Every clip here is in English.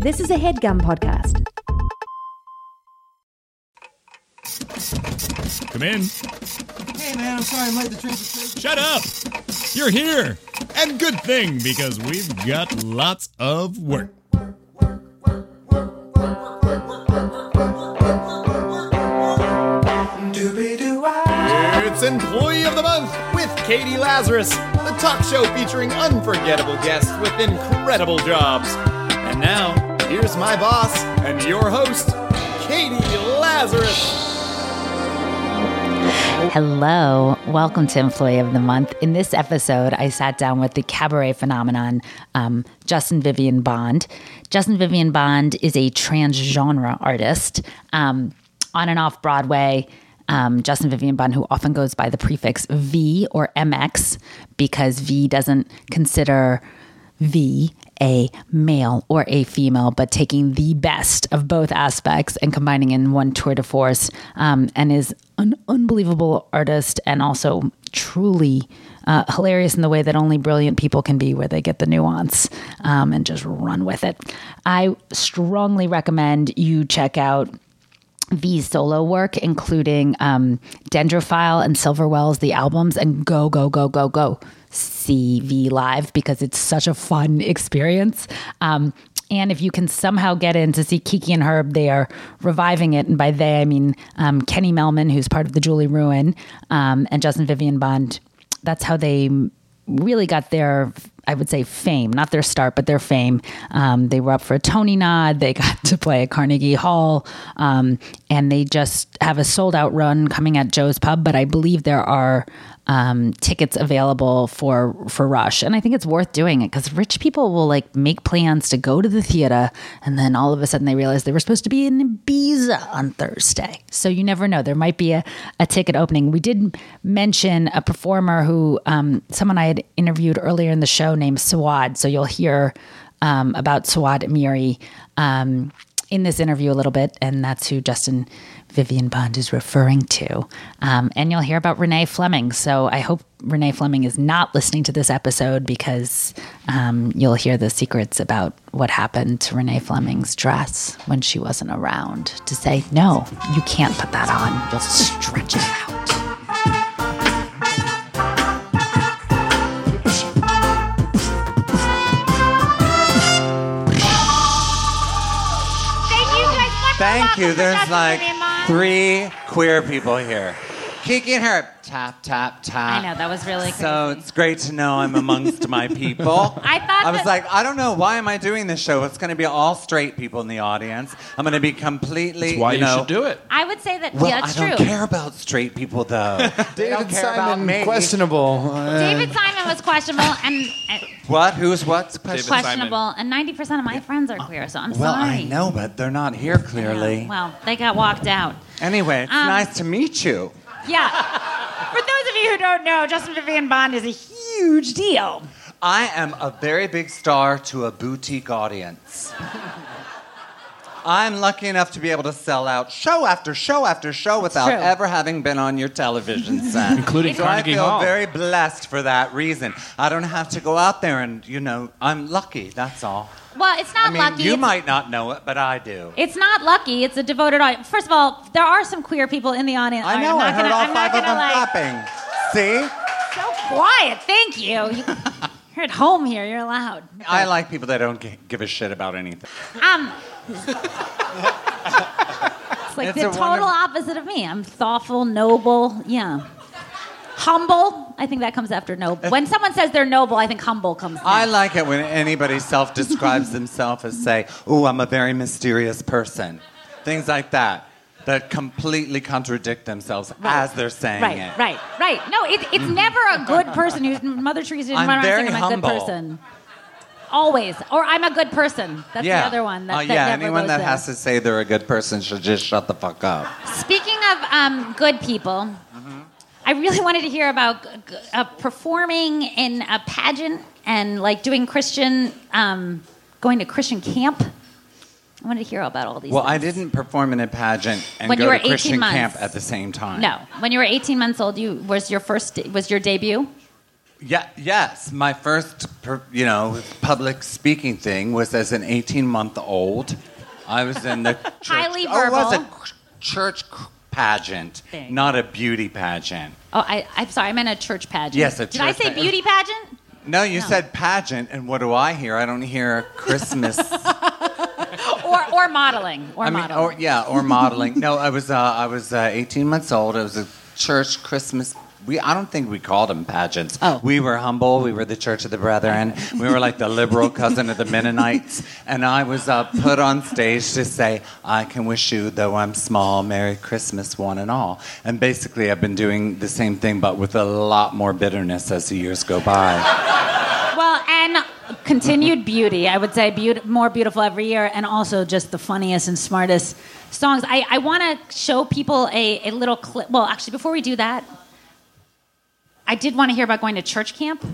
This is a headgum podcast. Come in. Hey man, I'm sorry I'm late. The train's straight. Shut up! You're here! And good thing, because we've got lots of work. It's Employee of the Month with Katie Lazarus, the talk show featuring unforgettable guests with incredible jobs. And now, here's my boss and your host, Katie Lazarus. Hello, welcome to Employee of the Month. In this episode, I sat down with the cabaret phenomenon, um, Justin Vivian Bond. Justin Vivian Bond is a transgenre artist um, on and off Broadway. Um, Justin Vivian Bond, who often goes by the prefix V or MX because V doesn't consider V a male or a female, but taking the best of both aspects and combining in one tour de force, um, and is an unbelievable artist and also truly uh, hilarious in the way that only brilliant people can be, where they get the nuance um, and just run with it. I strongly recommend you check out V's solo work, including um, Dendrophile and Silverwells, the albums, and go, go, go, go, go see V live because it's such a fun experience. Um, and if you can somehow get in to see Kiki and Herb, they are reviving it. And by they, I mean um, Kenny Mellman, who's part of the Julie Ruin, um, and Justin Vivian Bond. That's how they really got their I would say fame, not their start, but their fame. Um, they were up for a Tony nod. They got to play at Carnegie Hall, um, and they just have a sold out run coming at Joe's Pub. But I believe there are um, tickets available for for Rush, and I think it's worth doing it because rich people will like make plans to go to the theater, and then all of a sudden they realize they were supposed to be in Ibiza on Thursday. So you never know; there might be a, a ticket opening. We did mention a performer who um, someone I had interviewed earlier in the show named Sawad. So you'll hear um, about Sawad Amiri um, in this interview a little bit, and that's who Justin Vivian Bond is referring to. Um, and you'll hear about Renee Fleming. So I hope Renee Fleming is not listening to this episode because um, you'll hear the secrets about what happened to Renee Fleming's dress when she wasn't around to say, no, you can't put that on. You'll stretch it out. Thank you. There's like three queer people here. Kiki and Herb. Tap, tap, tap. I know, that was really So crazy. it's great to know I'm amongst my people. I thought I was that- like, I don't know, why am I doing this show? It's going to be all straight people in the audience. I'm going to be completely. That's why you, know, should do it. I would say that Well, yeah, that's I don't true. care about straight people though. they don't David care about Simon, me. questionable. Uh, David Simon was questionable and What? Who's what? David questionable, and ninety percent of my friends are queer. So I'm Well, sorry. I know, but they're not here clearly. Yeah, well, they got walked out. Anyway, it's Um, nice to meet you. Yeah. For those of you who don't know, Justin Vivian Bond is a huge deal. I am a very big star to a boutique audience. I'm lucky enough to be able to sell out show after show after show without true. ever having been on your television set. Including so Carnegie I feel Hall. very blessed for that reason. I don't have to go out there and, you know, I'm lucky, that's all. Well, it's not I mean, lucky. you it's, might not know it, but I do. It's not lucky. It's a devoted audience. First of all, there are some queer people in the audience. I I'm know, not I heard gonna, all I'm not five of gonna, them like, clapping. See? So quiet. Thank you. you you're at home here. You're allowed. I like people that don't gi- give a shit about anything. Um, it's like the total wonderful- opposite of me. I'm thoughtful, noble, yeah. Humble. I think that comes after noble. Uh, when someone says they're noble, I think humble comes. Next. I like it when anybody self describes themselves as, say, oh, I'm a very mysterious person. Things like that, that completely contradict themselves as they're saying right, it. right, right. right. No, it, it's mm-hmm. never a good person who's Mother Teresa didn't I'm run around saying I'm a good person. Always, or I'm a good person. That's yeah. the other one. That, Uh, that yeah, anyone that there. has to say they're a good person should just shut the fuck up. Speaking of um, good people, I really wanted to hear about uh, performing in a pageant and like doing Christian, um, going to Christian camp. I wanted to hear about all these. Well, I didn't perform in a pageant and When go you were to Christian months. camp at the same time. No, when you were 18 months old, you was your first was your debut. Yeah, yes. My first you know, public speaking thing was as an 18 month old. I was in the church, Highly oh, it was a church pageant, Thing. not a beauty pageant. Oh, I, I'm sorry. I meant a church pageant. Yes, a Did I say beauty pageant? No, you No. said pageant, and what do I hear? I don't hear Christmas. Or or modeling. Or I mean, modeling. or yeah, or modeling. No, I was uh, I was uh, 18 months old. It was a church Christmas. We I don't think we called them pageants. Oh. We were humble. We were the Church of the Brethren. We were like the liberal cousin of the Mennonites. And I was uh, put on stage to say, "I can wish you, though I'm small, Merry Christmas, one and all." And basically, I've been doing the same thing, but with a lot more bitterness as the years go by. Well, and continued beauty. I would say beaut- more beautiful every year, and also just the funniest and smartest songs. I, I want to show people a, a little clip. Well, actually, before we do that, I did want to hear about going to church camp.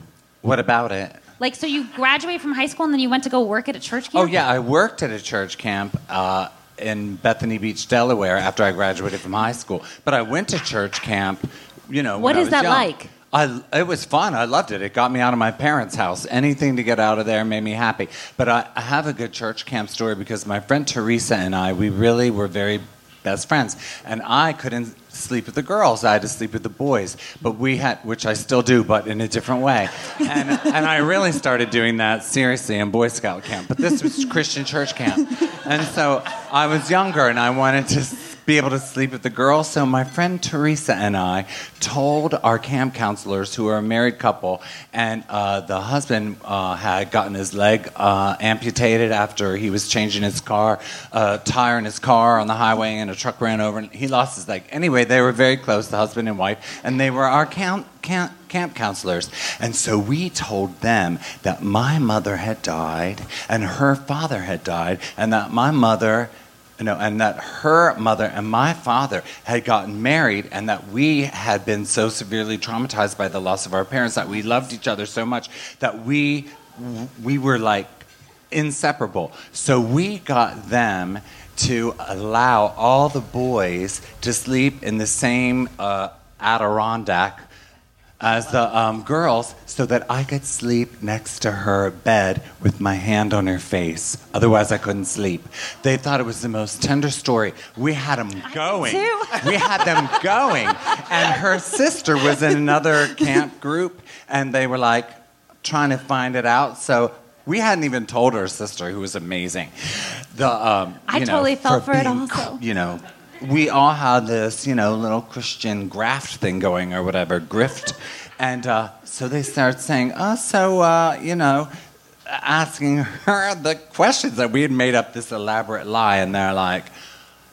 What about it? Like, so you graduate from high school and then you went to go work at a church camp? Oh yeah, I worked at a church camp uh, in Bethany Beach, Delaware, after I graduated from high school. But I went to church camp. You know, What when I was that young. like? I, it was fun. I loved it. It got me out of my parents' house. Anything to get out of there made me happy. But I, I have a good church camp story because my friend Teresa and I, we really were very best friends. And I couldn't sleep with the girls. I had to sleep with the boys. But we had, which I still do, but in a different way. And, and I really started doing that seriously in Boy Scout camp. But this was Christian church camp. And so I was younger and I wanted to be able to sleep with the girls. So my friend Teresa and I told our camp counselors, who are a married couple, and uh, the husband uh, had gotten his leg uh, amputated after he was changing his car, uh, tire in his car on the highway, and a truck ran over, and he lost his leg. Anyway, they were very close, the husband and wife, and they were our camp. Camp, camp counselors. And so we told them that my mother had died and her father had died, and that my mother you know, and that her mother and my father had gotten married, and that we had been so severely traumatized by the loss of our parents that we loved each other so much that we we were like inseparable. So we got them to allow all the boys to sleep in the same uh, Adirondack as the um, girls so that I could sleep next to her bed with my hand on her face. Otherwise, I couldn't sleep. They thought it was the most tender story. We had them going. we had them going. And her sister was in another camp group, and they were like trying to find it out. So we hadn't even told her sister, who was amazing. The um, I you know, totally fell for it being also. you know, we all had this, you know, little Christian graft thing going or whatever, grift. And uh, so they start saying, oh, so, uh, you know, asking her the questions that we had made up this elaborate lie. And they're like,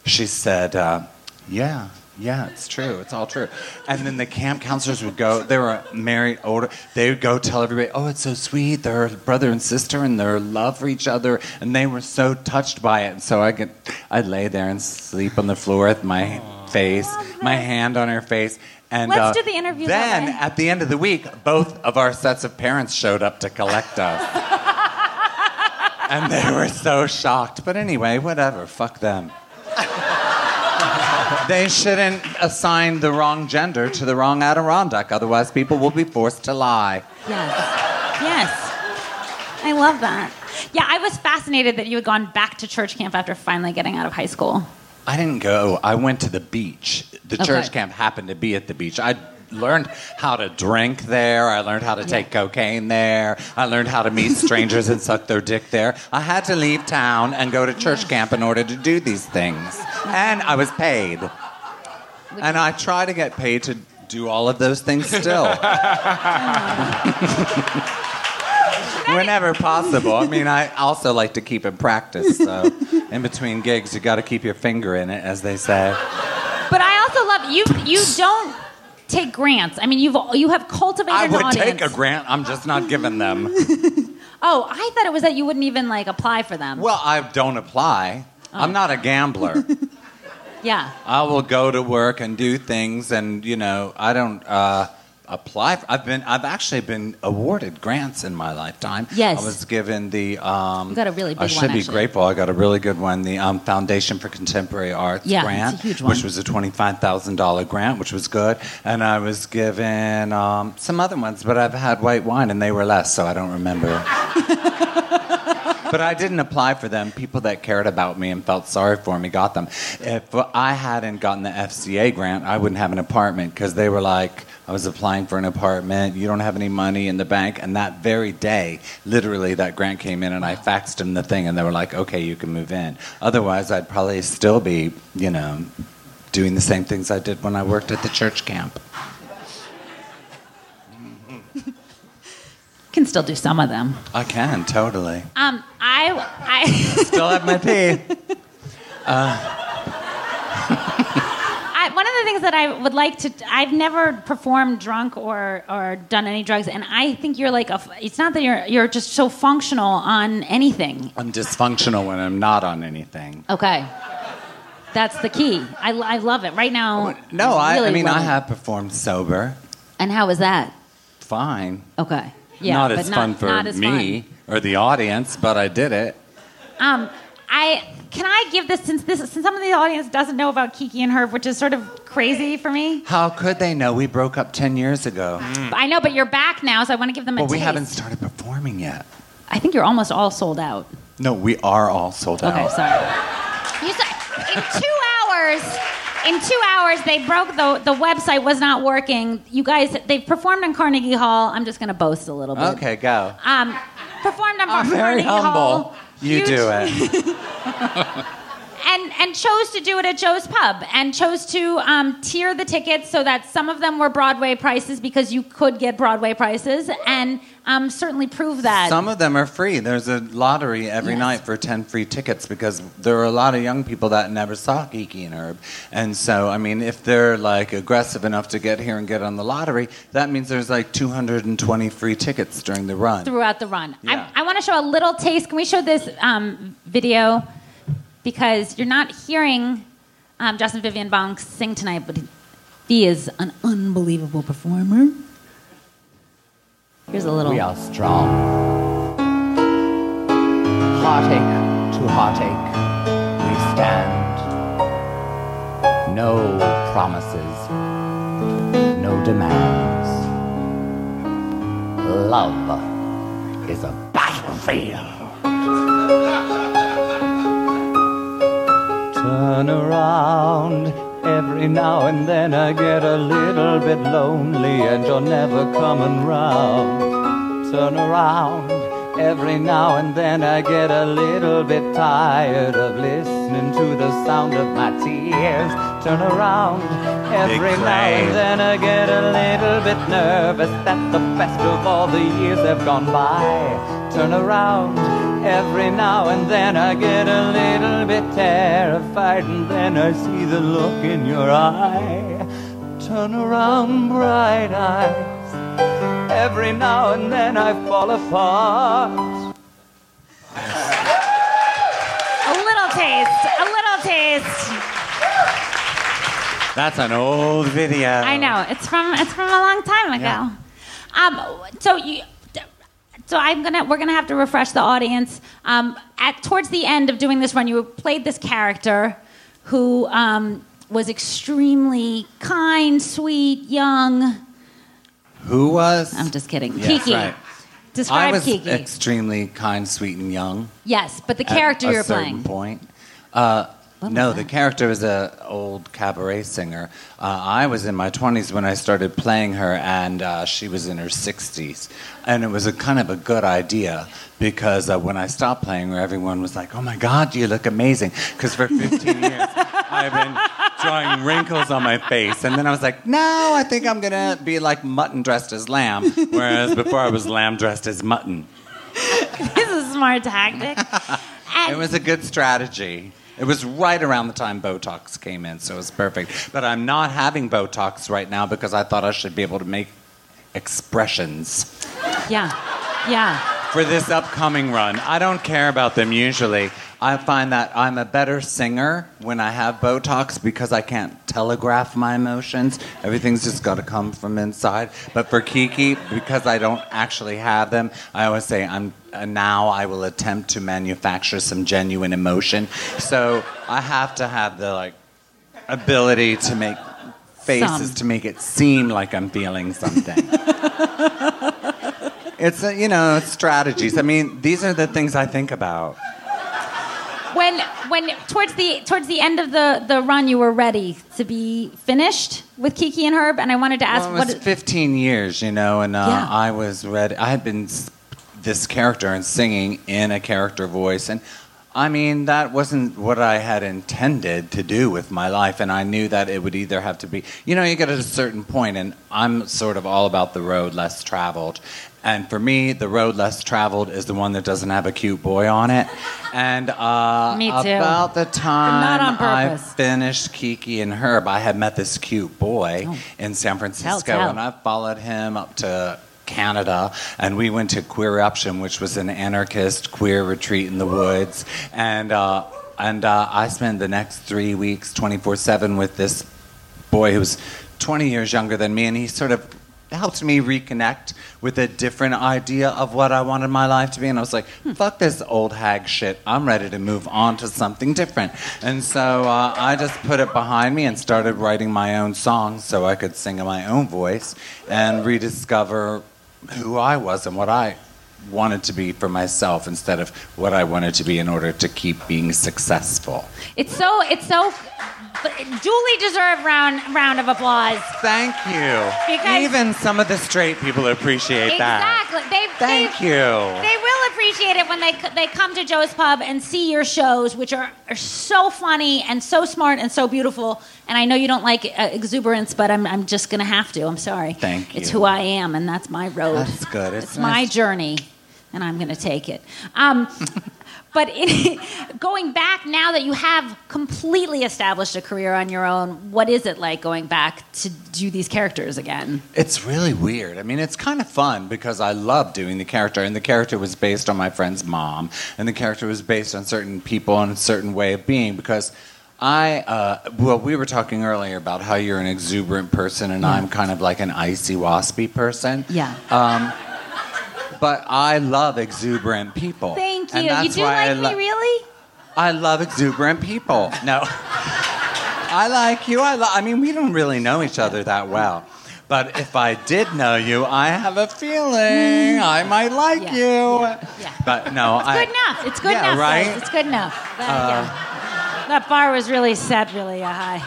she said, uh, yeah. Yeah, it's true. It's all true. And then the camp counselors would go, they were married, older, they would go tell everybody, oh, it's so sweet. They're brother and sister and their love for each other. And they were so touched by it. And so I could, I'd lay there and sleep on the floor with my face, my hand on her face. And Let's uh, do the interview that Then way. at the end of the week, both of our sets of parents showed up to collect us. and they were so shocked. But anyway, whatever. Fuck them. They shouldn't assign the wrong gender to the wrong Adirondack. Otherwise, people will be forced to lie. Yes. Yes. I love that. Yeah, I was fascinated that you had gone back to church camp after finally getting out of high school. I didn't go. I went to the beach. The church camp happened to be at the beach. I learned how to drink there. I learned how to take cocaine there. I learned how to meet strangers and suck their dick there. I had to leave town and go to church camp in order to do these things. And I was paid. And I try to get paid to do all of those things still. Whenever possible. I mean, I also like to keep in practice. So, in between gigs, you got to keep your finger in it, as they say. But I also love you. You don't take grants. I mean, you've you have cultivated I an would audience. take a grant. I'm just not giving them. Oh, I thought it was that you wouldn't even like apply for them. Well, I don't apply. Oh. I'm not a gambler. yeah. I will go to work and do things, and you know, I don't. Uh, apply. For, I've been. I've actually been awarded grants in my lifetime. Yes. I was given the. Um, You got a really big I should one, be actually. grateful. I got a really good one. The um, Foundation for Contemporary Arts Yeah, grant, huge one. which was a twenty-five thousand dollar grant, which was good. And I was given um, some other ones, but I've had white wine, and they were less, so I don't remember. But I didn't apply for them. People that cared about me and felt sorry for me got them. If I hadn't gotten the FCA grant, I wouldn't have an apartment because they were like, I was applying for an apartment. You don't have any money in the bank. And that very day, literally, that grant came in and I faxed them the thing and they were like, okay, you can move in. Otherwise, I'd probably still be, you know, doing the same things I did when I worked at the church camp. Can still do some of them. I can, totally. Um, I, I, Still have my pee. I, one of the things that I would like to, I've never performed drunk or, or done any drugs, and I think you're like a, it's not that you're, you're just so functional on anything. I'm dysfunctional when I'm not on anything. Okay. That's the key. I, I love it. Right now. No, I, really I mean, I it. have performed sober. And how was that? Fine. Okay. Yeah, not as fun for me or the audience, but I did it. Um, I can I give this since this since some of the audience doesn't know about Kiki and Herb, which is sort of crazy for me. How could they know? We broke up 10 years ago. I know, but you're back now, so I want to give them a Well, we taste. haven't started performing yet. I think you're almost all sold out. No, we are all sold out. Okay, sorry. You said in two hours. In two hours, they broke the the website was not working. You guys, they've performed in Carnegie Hall. I'm just going to boast a little bit. Okay, go. Um, performed on Carnegie very humble. Hall. You Huge- do it. and and chose to do it at Joe's Pub and chose to um, tier the tickets so that some of them were Broadway prices because you could get Broadway prices and um, certainly prove that. Some of them are free. There's a lottery every Yes. night for 10 free tickets because there are a lot of young people that never saw Kiki and Herb. And so, I mean, if they're like aggressive enough to get here and get on the lottery, that means there's like 220 free tickets during the run. throughout the run. Yeah. I, I want to show a little taste. Can we show this um, video? Because you're not hearing um, Justin Vivian Bond sing tonight, but he is an unbelievable performer. Here's a little. We are strong. Heartache to heartache, we stand. No promises, no demands. Love is a battlefield. Turn around. Every now and then I get a little bit lonely and you're never coming round. Turn around. Every now and then I get a little bit tired of listening to the sound of my tears. Turn around. Every now and then I get a little bit nervous that the best of all the years have gone by. Turn around. Every now and then I get a little bit terrified, and then I see the look in your eye. Turn around, bright eyes. Every now and then I fall apart. A little taste. A little taste. That's an old video. I know it's from it's from a long time ago. Yeah. Um, so you, so I'm gonna we're gonna have to refresh the audience. Um, at towards the end of doing this run, you played this character who um, was extremely kind, sweet, young. Who was? I'm just kidding. Yes, Kiki. right. Describe I was Kiki. extremely kind, sweet, and young. yes, but the character you're playing. Point. Uh, no, the character is a old cabaret singer. Uh, I was in my 20s when I started playing her, and uh, she was in her 60s. And it was a kind of a good idea because uh, when I stopped playing her, everyone was like, "Oh my God, you look amazing!" Because for 15 years I've been drawing wrinkles on my face, and then I was like, "No, I think I'm gonna be like mutton dressed as lamb," whereas before I was lamb dressed as mutton. this is a smart tactic. And It was a good strategy. It was right around the time Botox came in, so it was perfect. But I'm not having Botox right now because I thought I should be able to make expressions. yeah, yeah. for this upcoming run. I don't care about them usually. I find that I'm a better singer when I have Botox because I can't telegraph my emotions. Everything's just got to come from inside. But for Kiki, because I don't actually have them, I always say I'm uh, now I will attempt to manufacture some genuine emotion. So I have to have the like ability to make faces Some. to make it seem like I'm feeling something. it's uh, you know strategies. I mean, these are the things I think about. When when towards the towards the end of the the run, you were ready to be finished with Kiki and Herb, and I wanted to ask Well, it was what. 15 years, you know, and uh, Yeah. I was ready. I had been this character and singing in a character voice, and I mean that wasn't what I had intended to do with my life, and I knew that it would either have to be, you know, you get at a certain point, and I'm sort of all about the road less traveled. And for me, the road less traveled is the one that doesn't have a cute boy on it. And uh, Me too. about the time I finished Kiki and Herb, I had met this cute boy in San Francisco, tell. and I followed him up to Canada, and we went to Queeruption, which was an anarchist queer retreat in the woods, and uh, and uh, I spent the next three weeks, twenty four seven, with this boy who was twenty years younger than me, and he sort of helped me reconnect with a different idea of what I wanted my life to be. And I was like, fuck this old hag shit. I'm ready to move on to something different. And so uh, I just put it behind me and started writing my own songs so I could sing in my own voice and rediscover who I was and what I wanted to be for myself instead of what I wanted to be in order to keep being successful. It's so it's so duly deserved round round of applause. Thank you. Because- Even some of the straight people appreciate that. Exactly. They Thank they, you. They will appreciate it when they they come to Joe's Pub and see your shows, which are, are so funny and so smart and so beautiful. And I know you don't like uh, exuberance, but I'm I'm just gonna have to. I'm sorry. Thank you. It's who I am, and that's my road. That's good. It's It's my journey, and I'm gonna take it. Um, but in, going back now that you have completely established a career on your own, what is it like going back to do these characters again? It's really weird. I mean, it's kind of fun because I love doing the character, and the character was based on my friend's mom, and the character was based on certain people and a certain way of being. Because I, uh, well, we were talking earlier about how you're an exuberant person, and I'm kind of like an icy, waspy person. Yeah. Um, but I love exuberant people. Thank you. You do like lo- me, really? I love exuberant people. No. I like you. I, lo- I mean, we don't really know each other that well. But if I did know you, I have a feeling I might like Yeah, you. yeah, yeah. But no, I. Good enough. It's good enough. right? Uh, guys. It's good enough. That, yeah. that bar was really set really uh, high.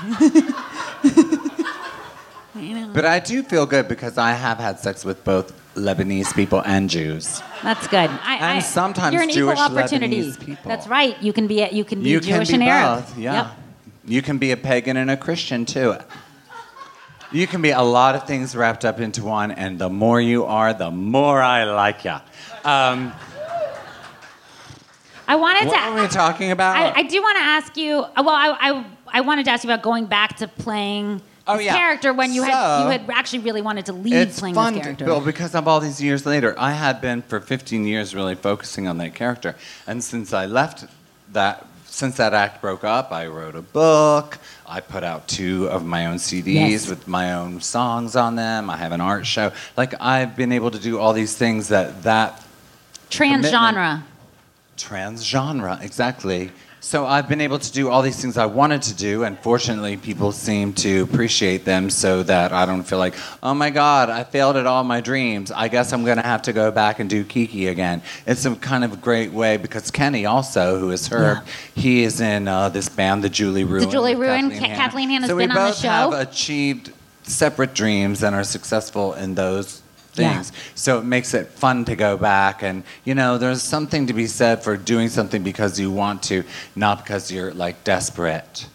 You know, But I do feel good because I have had sex with both Lebanese people and Jews. That's good. I, And I, sometimes you're an Jewish equal opportunity. Lebanese people. That's right. You can be a, you can be You Jewish can be and Arab. Yeah. Yep. You can be a pagan and a Christian too. You can be a lot of things wrapped up into one, and the more you are, the more I like you. Um, I wanted what to. were we talking about? I, I do want to ask you. uh, Well, I, I I wanted to ask you about going back to playing Oh, yeah. character when you had you had actually really wanted to leave playing fun this to, character. well, because of all these years later. I had been for 15 years really focusing on that character, and since I left that, since that act broke up, I wrote a book. I put out two of my own CDs Yes. with my own songs on them. I have an art show. Like I've been able to do all these things that that Transgenre. transgenre exactly so i've been able to do all these things i wanted to do and fortunately people seem to appreciate them so that i don't feel like oh my god i failed at all my dreams i guess i'm going to have to go back and do kiki again it's a kind of great way because kenny also who is her he is in uh, this band the julie ruin The Julie Ruin. kathleen Ka- hanna. Kathleen Hanna's so been we on the both have achieved separate dreams and are successful in those Yeah. things so it makes it fun to go back and you know there's something to be said for doing something because you want to not because you're like desperate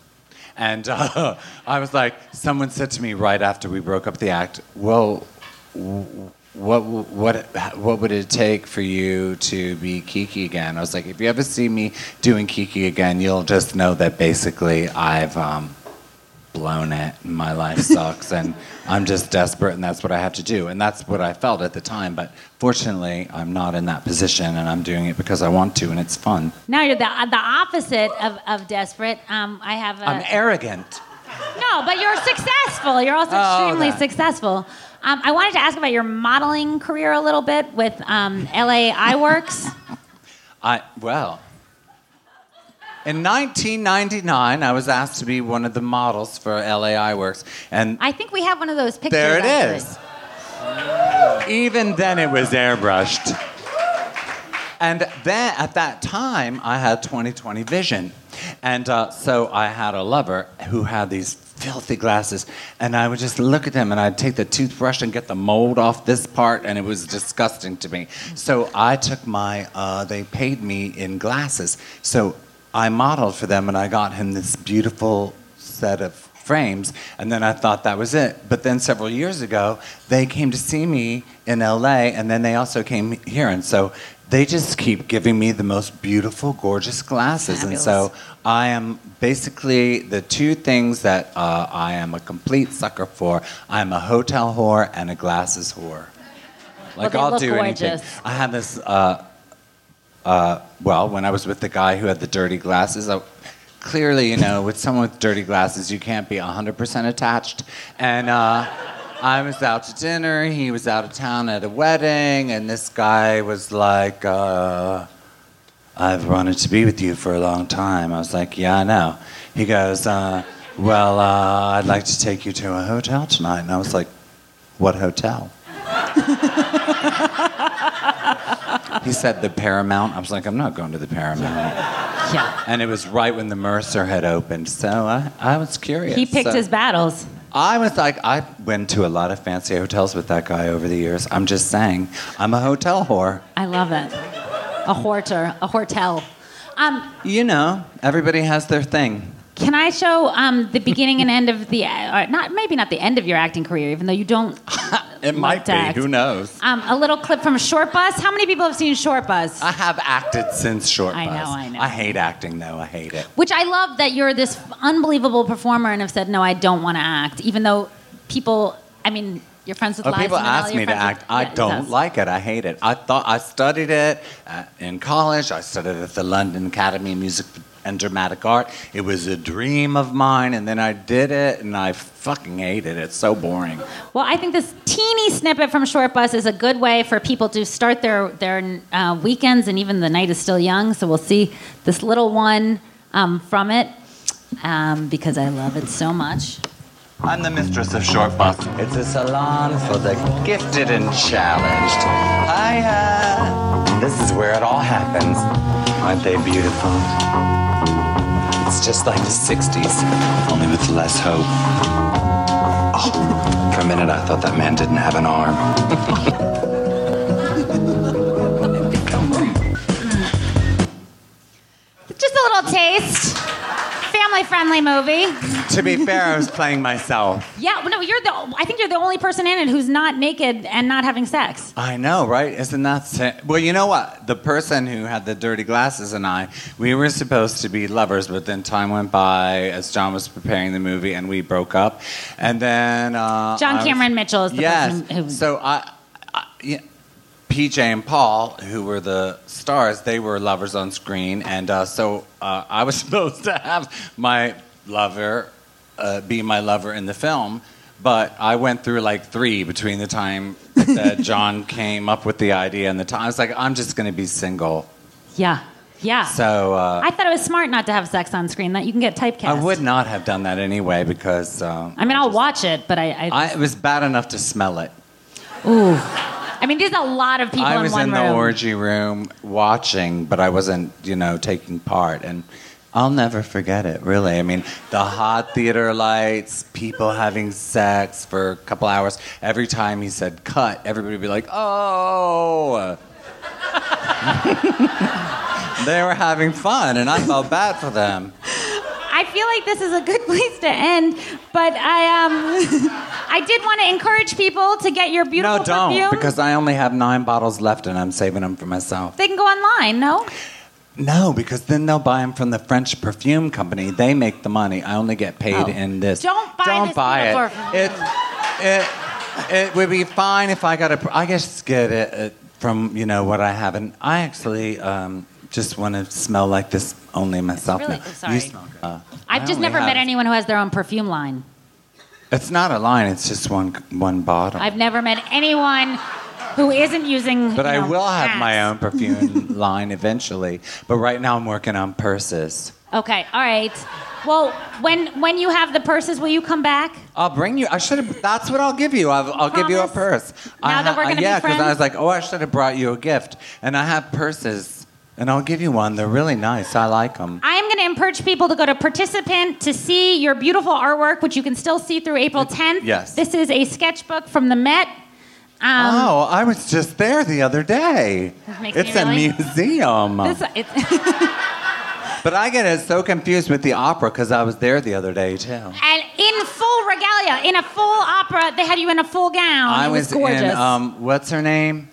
and uh, i was like someone said to me right after we broke up the act well what what what would it take for you to be Kiki again? I was like, if you ever see me doing Kiki again, you'll just know that basically I've um, blown it and my life sucks and I'm just desperate and that's what I have to do. And that's what I felt at the time. But fortunately, I'm not in that position and I'm doing it because I want to and it's fun. Now you're the the opposite of, of desperate. Um, I have a, I'm arrogant. no, but you're successful. You're also Oh, extremely that. successful. Um, I wanted to ask about your modeling career a little bit with um, LA Eyeworks. I well. In 1999, I was asked to be one of the models for LA Eyeworks, and I think we have one of those pictures. there it actually. is. Even then, it was airbrushed. And then at that time, I had 20/20 vision, and uh, so I had a lover who had these filthy glasses, and I would just look at them, and I'd take the toothbrush and get the mold off this part, and it was disgusting to me. So I took my, uh, they paid me in glasses, so I modeled for them, and I got him this beautiful set of frames, and then I thought that was it. But then several years ago, they came to see me in LA, and then they also came here, and so they just keep giving me the most beautiful, gorgeous glasses, and so I am basically the two things that uh, I am a complete sucker for. I'm a hotel whore and a glasses whore. Like they I'll do anything. I have this. Uh, uh, well, when I was with the guy who had the dirty glasses, I, clearly, you know, with someone with dirty glasses, you can't be 100% attached. And uh, I was out to dinner, he was out of town at a wedding, and this guy was like, uh, I've wanted to be with you for a long time. I was like, Yeah, I know. He goes, uh, Well, uh, I'd like to take you to a hotel tonight. And I was like, What hotel? he said the Paramount. I was like, I'm not going to the Paramount. Yeah. And it was right when the Mercer had opened, so I, I was curious. He picked So his battles. I was like, I went to a lot of fancy hotels with that guy over the years. I'm just saying, I'm a hotel whore. I love it. A horter, a hortel. Um, You know, everybody has their thing. can I show um, the beginning and end of the, uh, not maybe not the end of your acting career, even though you don't. It might be. act. Who knows? Um, a little clip from Shortbus. How many people have seen Shortbus? I have acted since Short I Bus. know, I know. I hate acting, though. I hate it. Which I love that you're this unbelievable performer and have said, no, I don't want to act, even though people, I mean, you're friends with Oh, people ask me to act. with- I yeah, don't that's- like it. I hate it. I thought I studied it uh, in college. I studied at the London Academy of Music and Dramatic Art. It was a dream of mine, and then I did it, and I fucking hate it. It's so boring. Well, I think this teeny snippet from Shortbus is a good way for people to start their their uh, weekends, and even the night is still young. So we'll see this little one um, from it um, because I love it so much. I'm the mistress of Shortbus. It's a salon for the gifted and challenged. Hiya! This is where it all happens. Aren't they beautiful? It's just like the 60s, only with less hope. Oh, for a minute I thought that man didn't have an arm. friendly movie. to be fair, I was playing myself. Yeah, well, no, you're the. I think you're the only person in it who's not naked and not having sex. I know, right? Isn't that sa- well? You know what? The person who had the dirty glasses and I, we were supposed to be lovers, but then time went by as John was preparing the movie, and we broke up. And then uh, John I was- Cameron Mitchell is the yes. person who- So I, I yeah, PJ and Paul, who were the stars, they were lovers on screen, and uh, so uh, I was supposed to have my lover uh, be my lover in the film. But I went through like three between the time that John came up with the idea and the time. I was like, I'm just going to be single. Yeah, yeah. So uh, I thought it was smart not to have sex on screen. That you can get typecast. I would not have done that anyway because uh, I mean, I'll watch it, but I. I, I, it was bad enough to smell it. ooh. I mean, there's a lot of people I in was one in room. the orgy room watching, but I wasn't, you know, taking part. And I'll never forget it, really. I mean, the hot theater lights, people having sex for a couple hours. Every time he said cut, everybody would be like, oh. they were having fun, and I felt bad for them. I feel like this is a good place to end, but I um, I did want to encourage people to get your beautiful no, don't, perfume. because I only have nine bottles left, and I'm saving them for myself. they can go online. No. No, because then they'll buy them from the French perfume company. They make the money. I only get paid Oh. in this. Don't buy Don't this buy it. It, it. It would be fine if I got a. I guess get it uh, from you know what I have, and I actually um, just want to smell like this only myself. really- now. oh, sorry. You smell good. Uh, I've I just only never met have- anyone who has their own perfume line. It's not a line. It's just one one bottle. I've never met anyone who isn't using. But you I know, will have my own perfume line eventually. But right now I'm working on purses. Okay, all right. Well, when when you have the purses, will you come back? I'll bring you. I should have. That's what I'll give you. I'll, I'll give you a promise? purse. Now I that we're gonna be yeah, because I friends? was like, oh, I should have brought you a gift. And I have purses, and I'll give you one. They're really nice. I like them. I am going to encourage people to go to participant to see your beautiful artwork, which you can still see through April 10th. Yes. This is a sketchbook from the Met. Um, oh, I was just there the other day. This makes me It's a really- museum. This, it's, but I get it so confused with the opera because I was there the other day too. and in full regalia, in a full opera, they had you in a full gown. I it was, was gorgeous. in um, what's her name?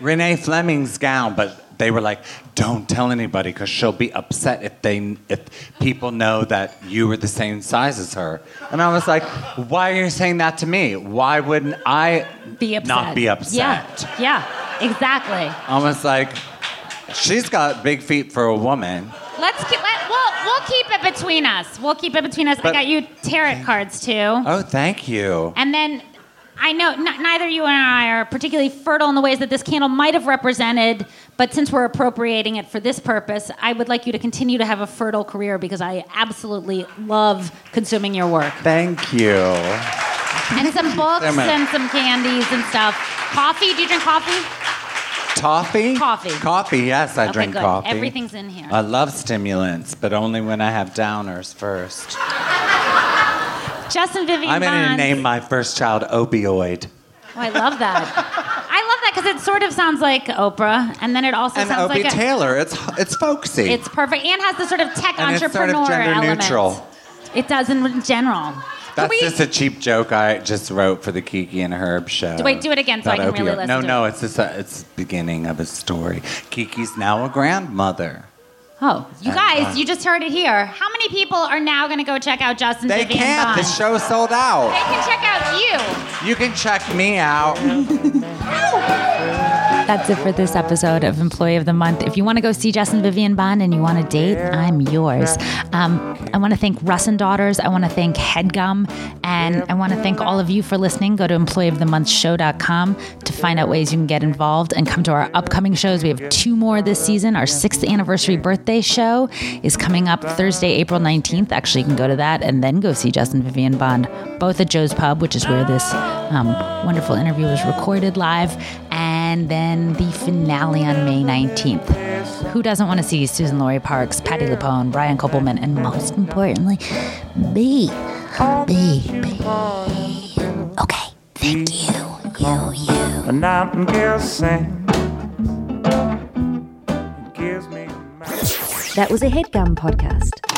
Renee Fleming's gown, but they were like, "Don't tell anybody because she'll be upset if they if people know that you were the same size as her." And I was like, "Why are you saying that to me? Why wouldn't I be upset. not be upset?" Yeah, yeah, exactly. I was like, "She's got big feet for a woman." Let's keep. Let, we'll we'll keep it between us. We'll keep it between us. I got you tarot cards too. Oh, thank you. And then I know n- neither you and I are particularly fertile in the ways that this candle might have represented, but since we're appropriating it for this purpose, I would like you to continue to have a fertile career because I absolutely love consuming your work. Thank you. And some books and some candies and stuff. Coffee? Do you drink coffee? Toffee? Coffee. Coffee, yes, I okay, drink good. coffee. Everything's in here. I love stimulants, but only when I have downers first. Justin Vivian I'm going to name my first child Opioid. Oh, I love that. I love that because it sort of sounds like Oprah, and then it also And sounds Opie like a, Taylor. It's it's folksy. It's perfect and has the sort of tech And it's entrepreneur sort of gender element. neutral. It does in general. That's we- just a cheap joke I just wrote for the Kiki and Herb show. Do Wait, do it again so I can really opioid. listen No, to no, it. it's just a, it's the beginning of a story. Kiki's now a grandmother. Oh, you guys, uh, you just heard it here. How many people are now going to go check out Justin They Vivian can't. Bond? The show sold out. They can check out you. You can check me out. That's it for this episode of Employee of the Month. If you want to go see Justin Vivian Bond and you want to date, I'm yours. Um, I want to thank Russ and Daughters. I want to thank Headgum. And I want to thank all of you for listening. Go to employeeofthemonthshow.com to find out ways you can get involved and come to our upcoming shows. We have two more this season. Our sixth anniversary birthday show is coming up Thursday, April 19th. Actually, you can go to that and then go see Justin Vivian Bond, both at Joe's Pub, which is where this um, wonderful interview was recorded live, and then the finale on May 19th. Who doesn't want to see Suzan-Lori Parks, Patti LuPone, Brian Koppelman, and most importantly, B. B. B. Okay, thank you. You, you. A nightingale sing. Gives me. That was a headgum podcast.